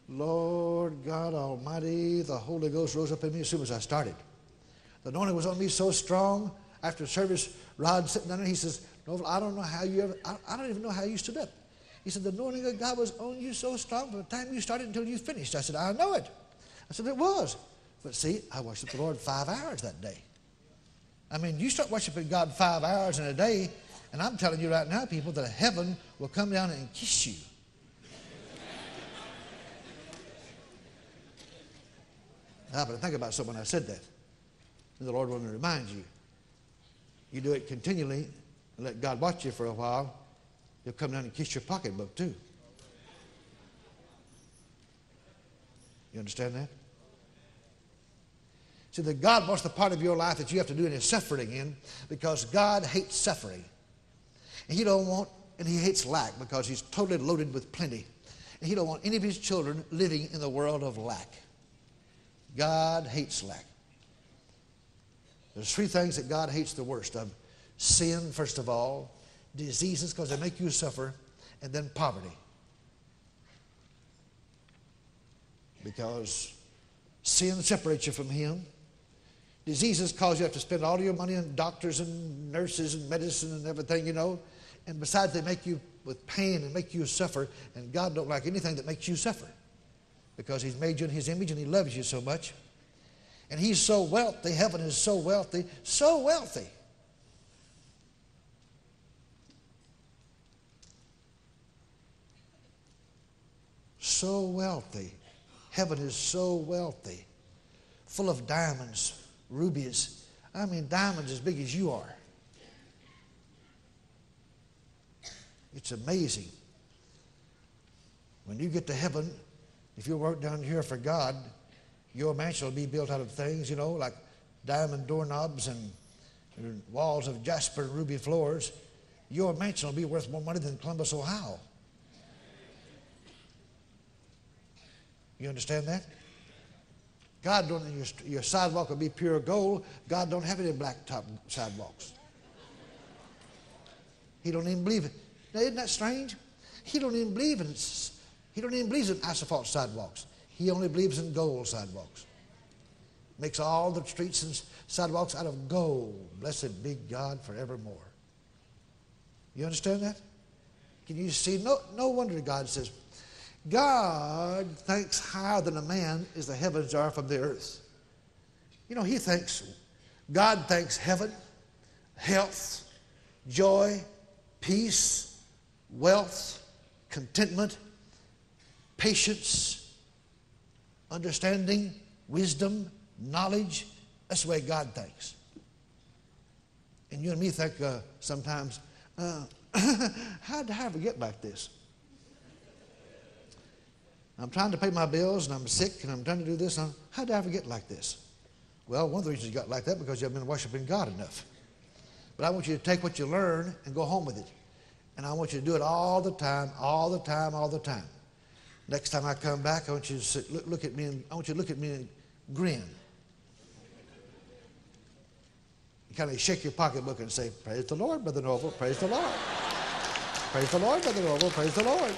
Lord God Almighty, the Holy Ghost rose up in me as soon as I started. The anointing was on me so strong. After service, Rod sitting down there, he says, Norvel, I don't know how you ever, I, I don't even know how you stood up. He said, The anointing of God was on you so strong from the time you started until you finished. I said, I know it. I said, It was. But see, I worshiped the Lord five hours that day. I mean, you start worshiping God five hours in a day, and I'm telling you right now, people, that heaven will come down and kiss you. Ah, but think about when I said that. And the Lord to remind you. You do it continually and let God watch you for a while, He'll come down and kiss your pocketbook too. You understand that? See, that God wants the part of your life that you have to do any suffering in because God hates suffering. And He don't want, and He hates lack because He's totally loaded with plenty. And He don't want any of His children living in the world of lack. God hates lack. There's three things that God hates the worst of sin, first of all, diseases because they make you suffer, and then poverty. Because sin separates you from Him. Diseases cause you have to spend all your money on doctors and nurses and medicine and everything, you know. And besides, they make you with pain and make you suffer. And God don't like anything that makes you suffer because He's made you in His image and He loves you so much. And He's so wealthy, heaven is so wealthy, so wealthy. So wealthy. Heaven is so wealthy, full of diamonds, rubies. I mean, diamonds as big as you are. It's amazing. When you get to heaven, if you work down here for God, your mansion will be built out of things, you know, like diamond doorknobs and, walls of jasper and ruby floors. Your mansion will be worth more money than Columbus, Ohio. You understand that? God don't, your, your sidewalk will be pure gold. God don't have any blacktop sidewalks. He don't even believe it. Now, isn't that strange? He don't even believe in he don't even believe in asphalt sidewalks. He only believes in gold sidewalks. Makes all the streets and sidewalks out of gold. Blessed be God forevermore. You understand that? Can you see? No, no wonder God says, God thinks higher than a man as the heavens are from the earth. You know, He thinks, God thinks heaven, health, joy, peace, wealth, contentment, patience, understanding, wisdom, knowledge. That's the way God thinks. And you and me think uh, sometimes, uh, how did I ever get like this? I'm trying to pay my bills and I'm sick and I'm trying to do this. how did I ever get like this? Well, one of the reasons you got like that because you haven't been worshiping God enough. But I want you to take what you learn and go home with it. And I want you to do it all the time, all the time, all the time. Next time I come back, I want you to sit, look, look at me and I want you to look at me and grin. You kind of shake your pocketbook and say, Praise the Lord, Brother Norvel, praise the Lord. praise the Lord, Brother Norvel, praise the Lord.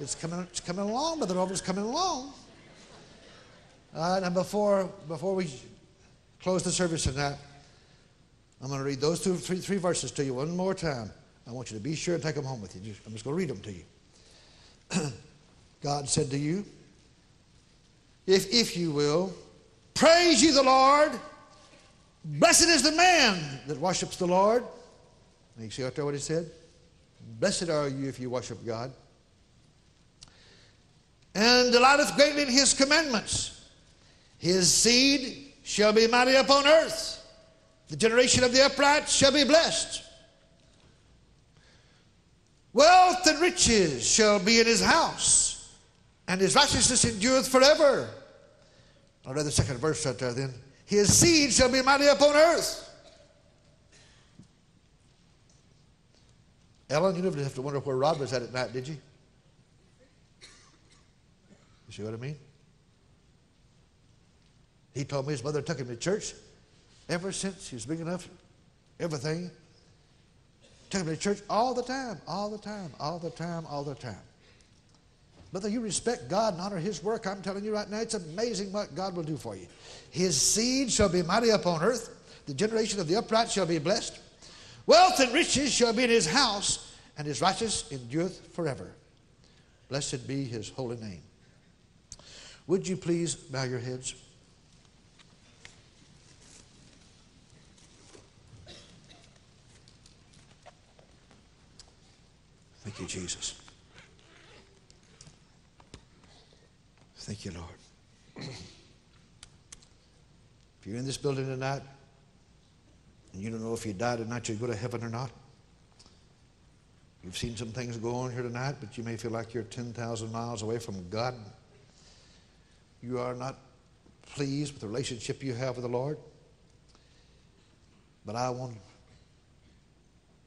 It's coming, it's coming along, Brother it's coming along. Uh, and before, before we close the service tonight, I'm going to read those two, three, three verses to you one more time. I want you to be sure and take them home with you. I'm just going to read them to you. God said to you, if, if you will, praise you the Lord. Blessed is the man that worships the Lord. And you see out there what he said? Blessed are you if you worship God. And delighteth greatly in his commandments. His seed shall be mighty upon earth. The generation of the upright shall be blessed. Wealth and riches shall be in his house, and his righteousness endureth forever. I'll read the second verse right there then. His seed shall be mighty upon earth. Ellen, you never have to wonder where Rod was at at night, did you? See what I mean? He told me his mother took him to church ever since he was big enough, everything. Took him to church all the time, all the time, all the time, all the time. Whether you respect God and honor His work, I'm telling you right now, it's amazing what God will do for you. His seed shall be mighty upon earth. The generation of the upright shall be blessed. Wealth and riches shall be in His house, and His righteousness endureth forever. Blessed be His holy name. Would you please bow your heads? Thank you, Jesus. Thank you, Lord. if you're in this building tonight and you don't know if you died tonight, you go to heaven or not, you've seen some things go on here tonight, but you may feel like you're 10,000 miles away from God. You are not pleased with the relationship you have with the Lord. But I want,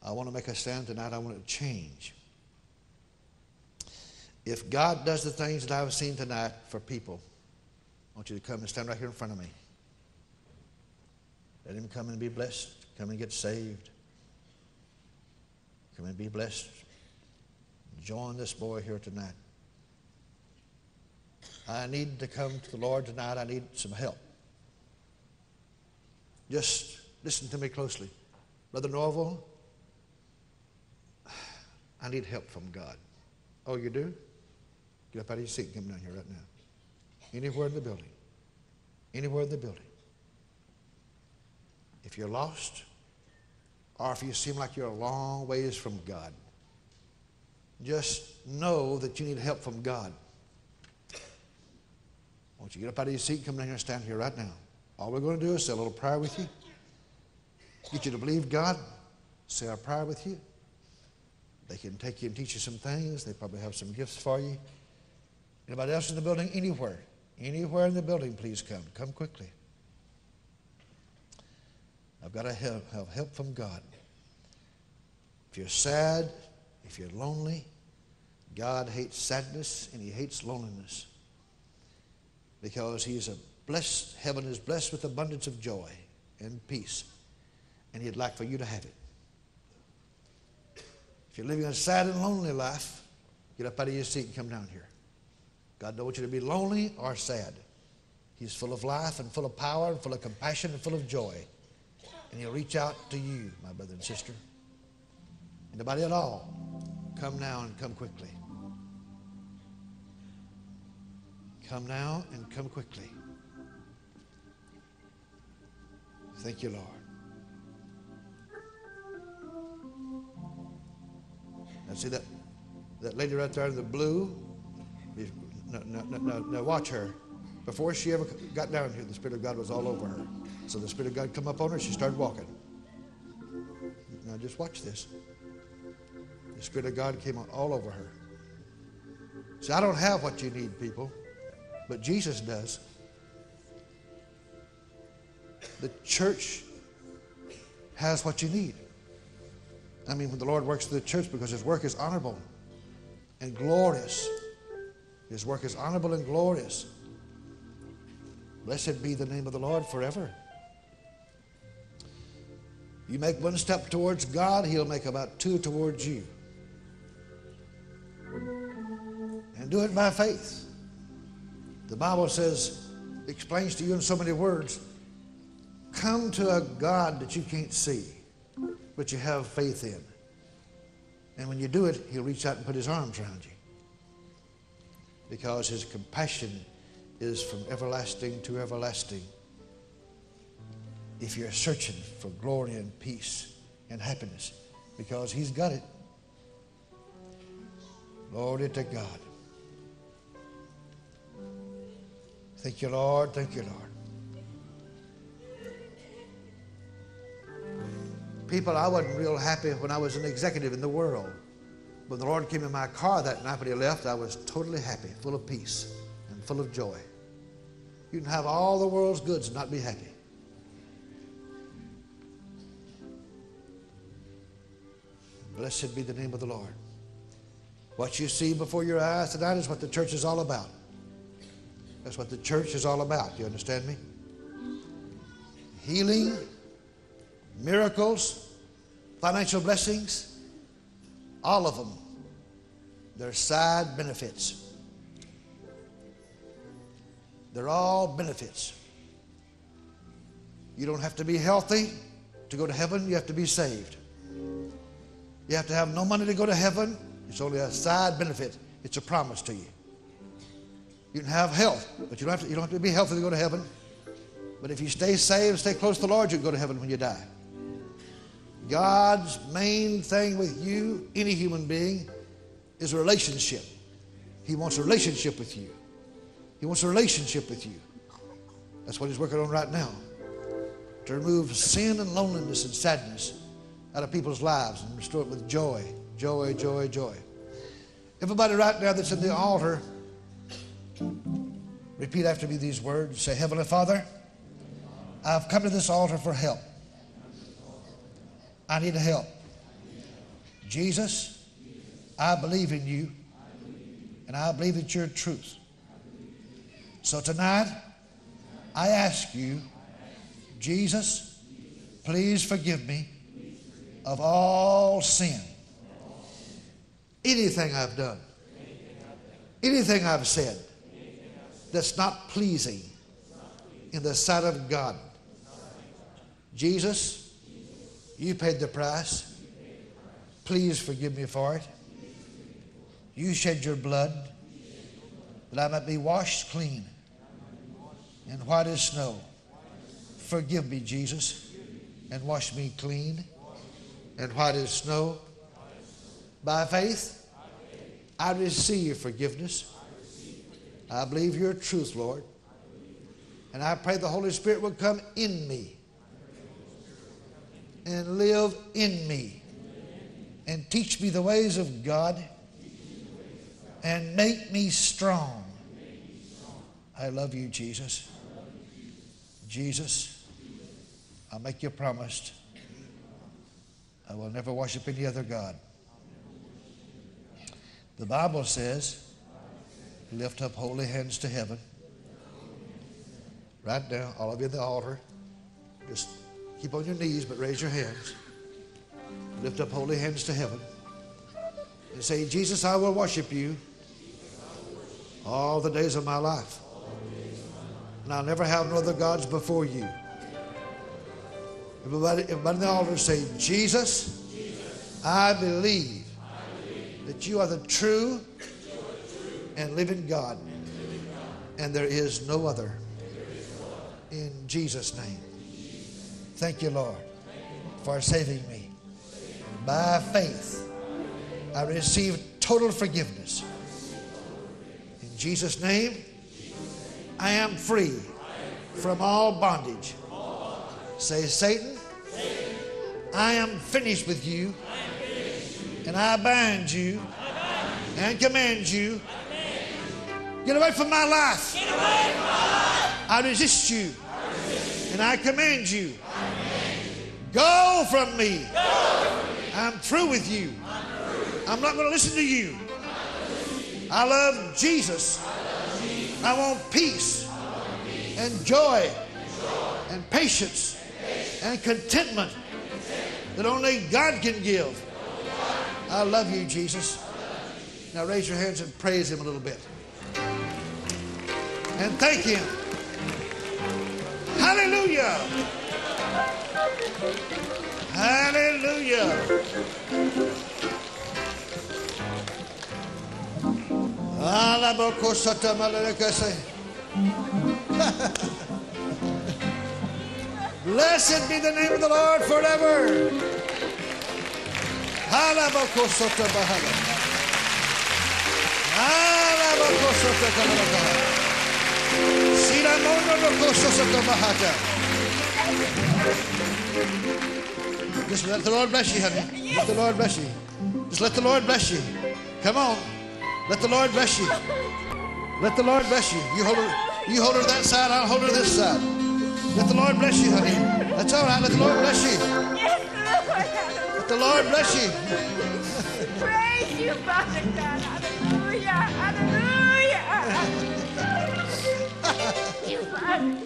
I want to make a stand tonight. I want to change. If God does the things that I've seen tonight for people, I want you to come and stand right here in front of me. Let him come and be blessed. Come and get saved. Come and be blessed. Join this boy here tonight. I need to come to the Lord tonight. I need some help. Just listen to me closely. Brother Norvel, I need help from God. Oh, you do? Get up out of your seat and come down here right now. Anywhere in the building. Anywhere in the building. If you're lost, or if you seem like you're a long ways from God, just know that you need help from God. Won't you get up out of your seat and come down here and stand here right now? All we're going to do is say a little prayer with you. Get you to believe God. Say our prayer with you. They can take you and teach you some things. They probably have some gifts for you. Anybody else in the building? Anywhere. Anywhere in the building, please come. Come quickly. I've got to have, have help from God. If you're sad, if you're lonely, God hates sadness and He hates loneliness because He's a blessed, heaven is blessed with abundance of joy and peace, and He'd like for you to have it. If you're living a sad and lonely life, get up out of your seat and come down here. God don't want you to be lonely or sad. He's full of life and full of power and full of compassion and full of joy. And he'll reach out to you, my brother and sister. Anybody at all, come now and come quickly. Come now and come quickly. Thank you, Lord. Now see that, that lady right there in the blue? no, no, no, no, watch her. Before she ever got down here, the Spirit of God was all over her. So the Spirit of God come up on her, she started walking. Now just watch this. The Spirit of God came all over her. See, I don't have what you need, people, but Jesus does. The church has what you need. I mean, when the Lord works through the church because His work is honorable and glorious. His work is honorable and glorious. Blessed be the name of the Lord forever. You make one step towards God, He'll make about two towards you. And do it by faith. The Bible says, explains to you in so many words come to a God that you can't see, but you have faith in. And when you do it, He'll reach out and put His arms around you. Because His compassion is from everlasting to everlasting. If you're searching for glory and peace and happiness, because He's got it. Glory to God. Thank you, Lord. Thank you, Lord. People, I wasn't real happy when I was an executive in the world. When the Lord came in my car that night when He left, I was totally happy, full of peace, and full of joy. You can have all the world's goods and not be happy. Blessed be the name of the Lord. What you see before your eyes tonight is what the church is all about. That's what the church is all about. You understand me? Healing miracles, financial blessings, all of them, they're side benefits. They're all benefits. You don't have to be healthy to go to heaven, you have to be saved. You have to have no money to go to heaven, it's only a side benefit, it's a promise to you. You can have health, but you don't have to, you don't have to be healthy to go to heaven. But if you stay saved, stay close to the Lord, you can go to heaven when you die. God's main thing with you, any human being, is a relationship. He wants a relationship with you. He wants a relationship with you. That's what He's working on right now. To remove sin and loneliness and sadness out of people's lives and restore it with joy, joy, joy, joy. Everybody right now that's in the altar, repeat after me these words. Say, Heavenly Father, I've come to this altar for help. I need help. Jesus, I believe in you, and I believe that you're truth. So tonight, I ask you, Jesus, please forgive me of all sin. Anything I've done, anything I've said that's not pleasing in the sight of God. Jesus, you paid the price. Please forgive me for it. You shed your blood that I might be washed clean and white as snow. Forgive me, Jesus, and wash me clean and white as snow. By faith, I receive forgiveness. I believe your truth, Lord. And I pray the Holy Spirit will come in me and live in me and teach me the ways of God and make me strong. I love you, Jesus. Jesus, I'll make you promised. I will never worship any other God. The Bible says, lift up holy hands to heaven. Right now, all of you at the altar, just Keep on your knees, but raise your hands. Lift up holy hands to heaven. And say, Jesus, I will worship you all the days of my life. And I'll never have no other gods before you. Everybody, everybody in the altar say, Jesus, I believe that you are the true and living God. And there is no other. In Jesus' name. Thank you, Lord, for saving me. By faith, I receive total forgiveness. In Jesus' name, I am free from all bondage. Say, Satan, I am finished with you, and I bind you and command you. Get away from my life. From my life. I resist you. And I command you Go from me. Go from me. I'm through with you. I'm I'm not going to listen to you. I love Jesus. I want peace and joy and patience and contentment that only God can give. I love you, Jesus. Now raise your hands and praise Him a little bit. And thank Him. Hallelujah. Hallelujah. Blessed be the name of the Lord forever. Halabokosota Just let the Lord bless you, honey. Let the Lord bless you. Just let the Lord bless you. Come on. Let the Lord bless you. Let the Lord bless you. You hold her, you hold her that side, I'll hold her this side. Let the Lord bless you, honey. That's all right. Let the Lord bless you. Yes, Lord. Let the Lord bless you. Praise you, Father God. Hallelujah. Hallelujah. Thank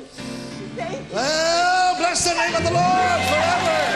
you. Well, bless the name of the Lord forever.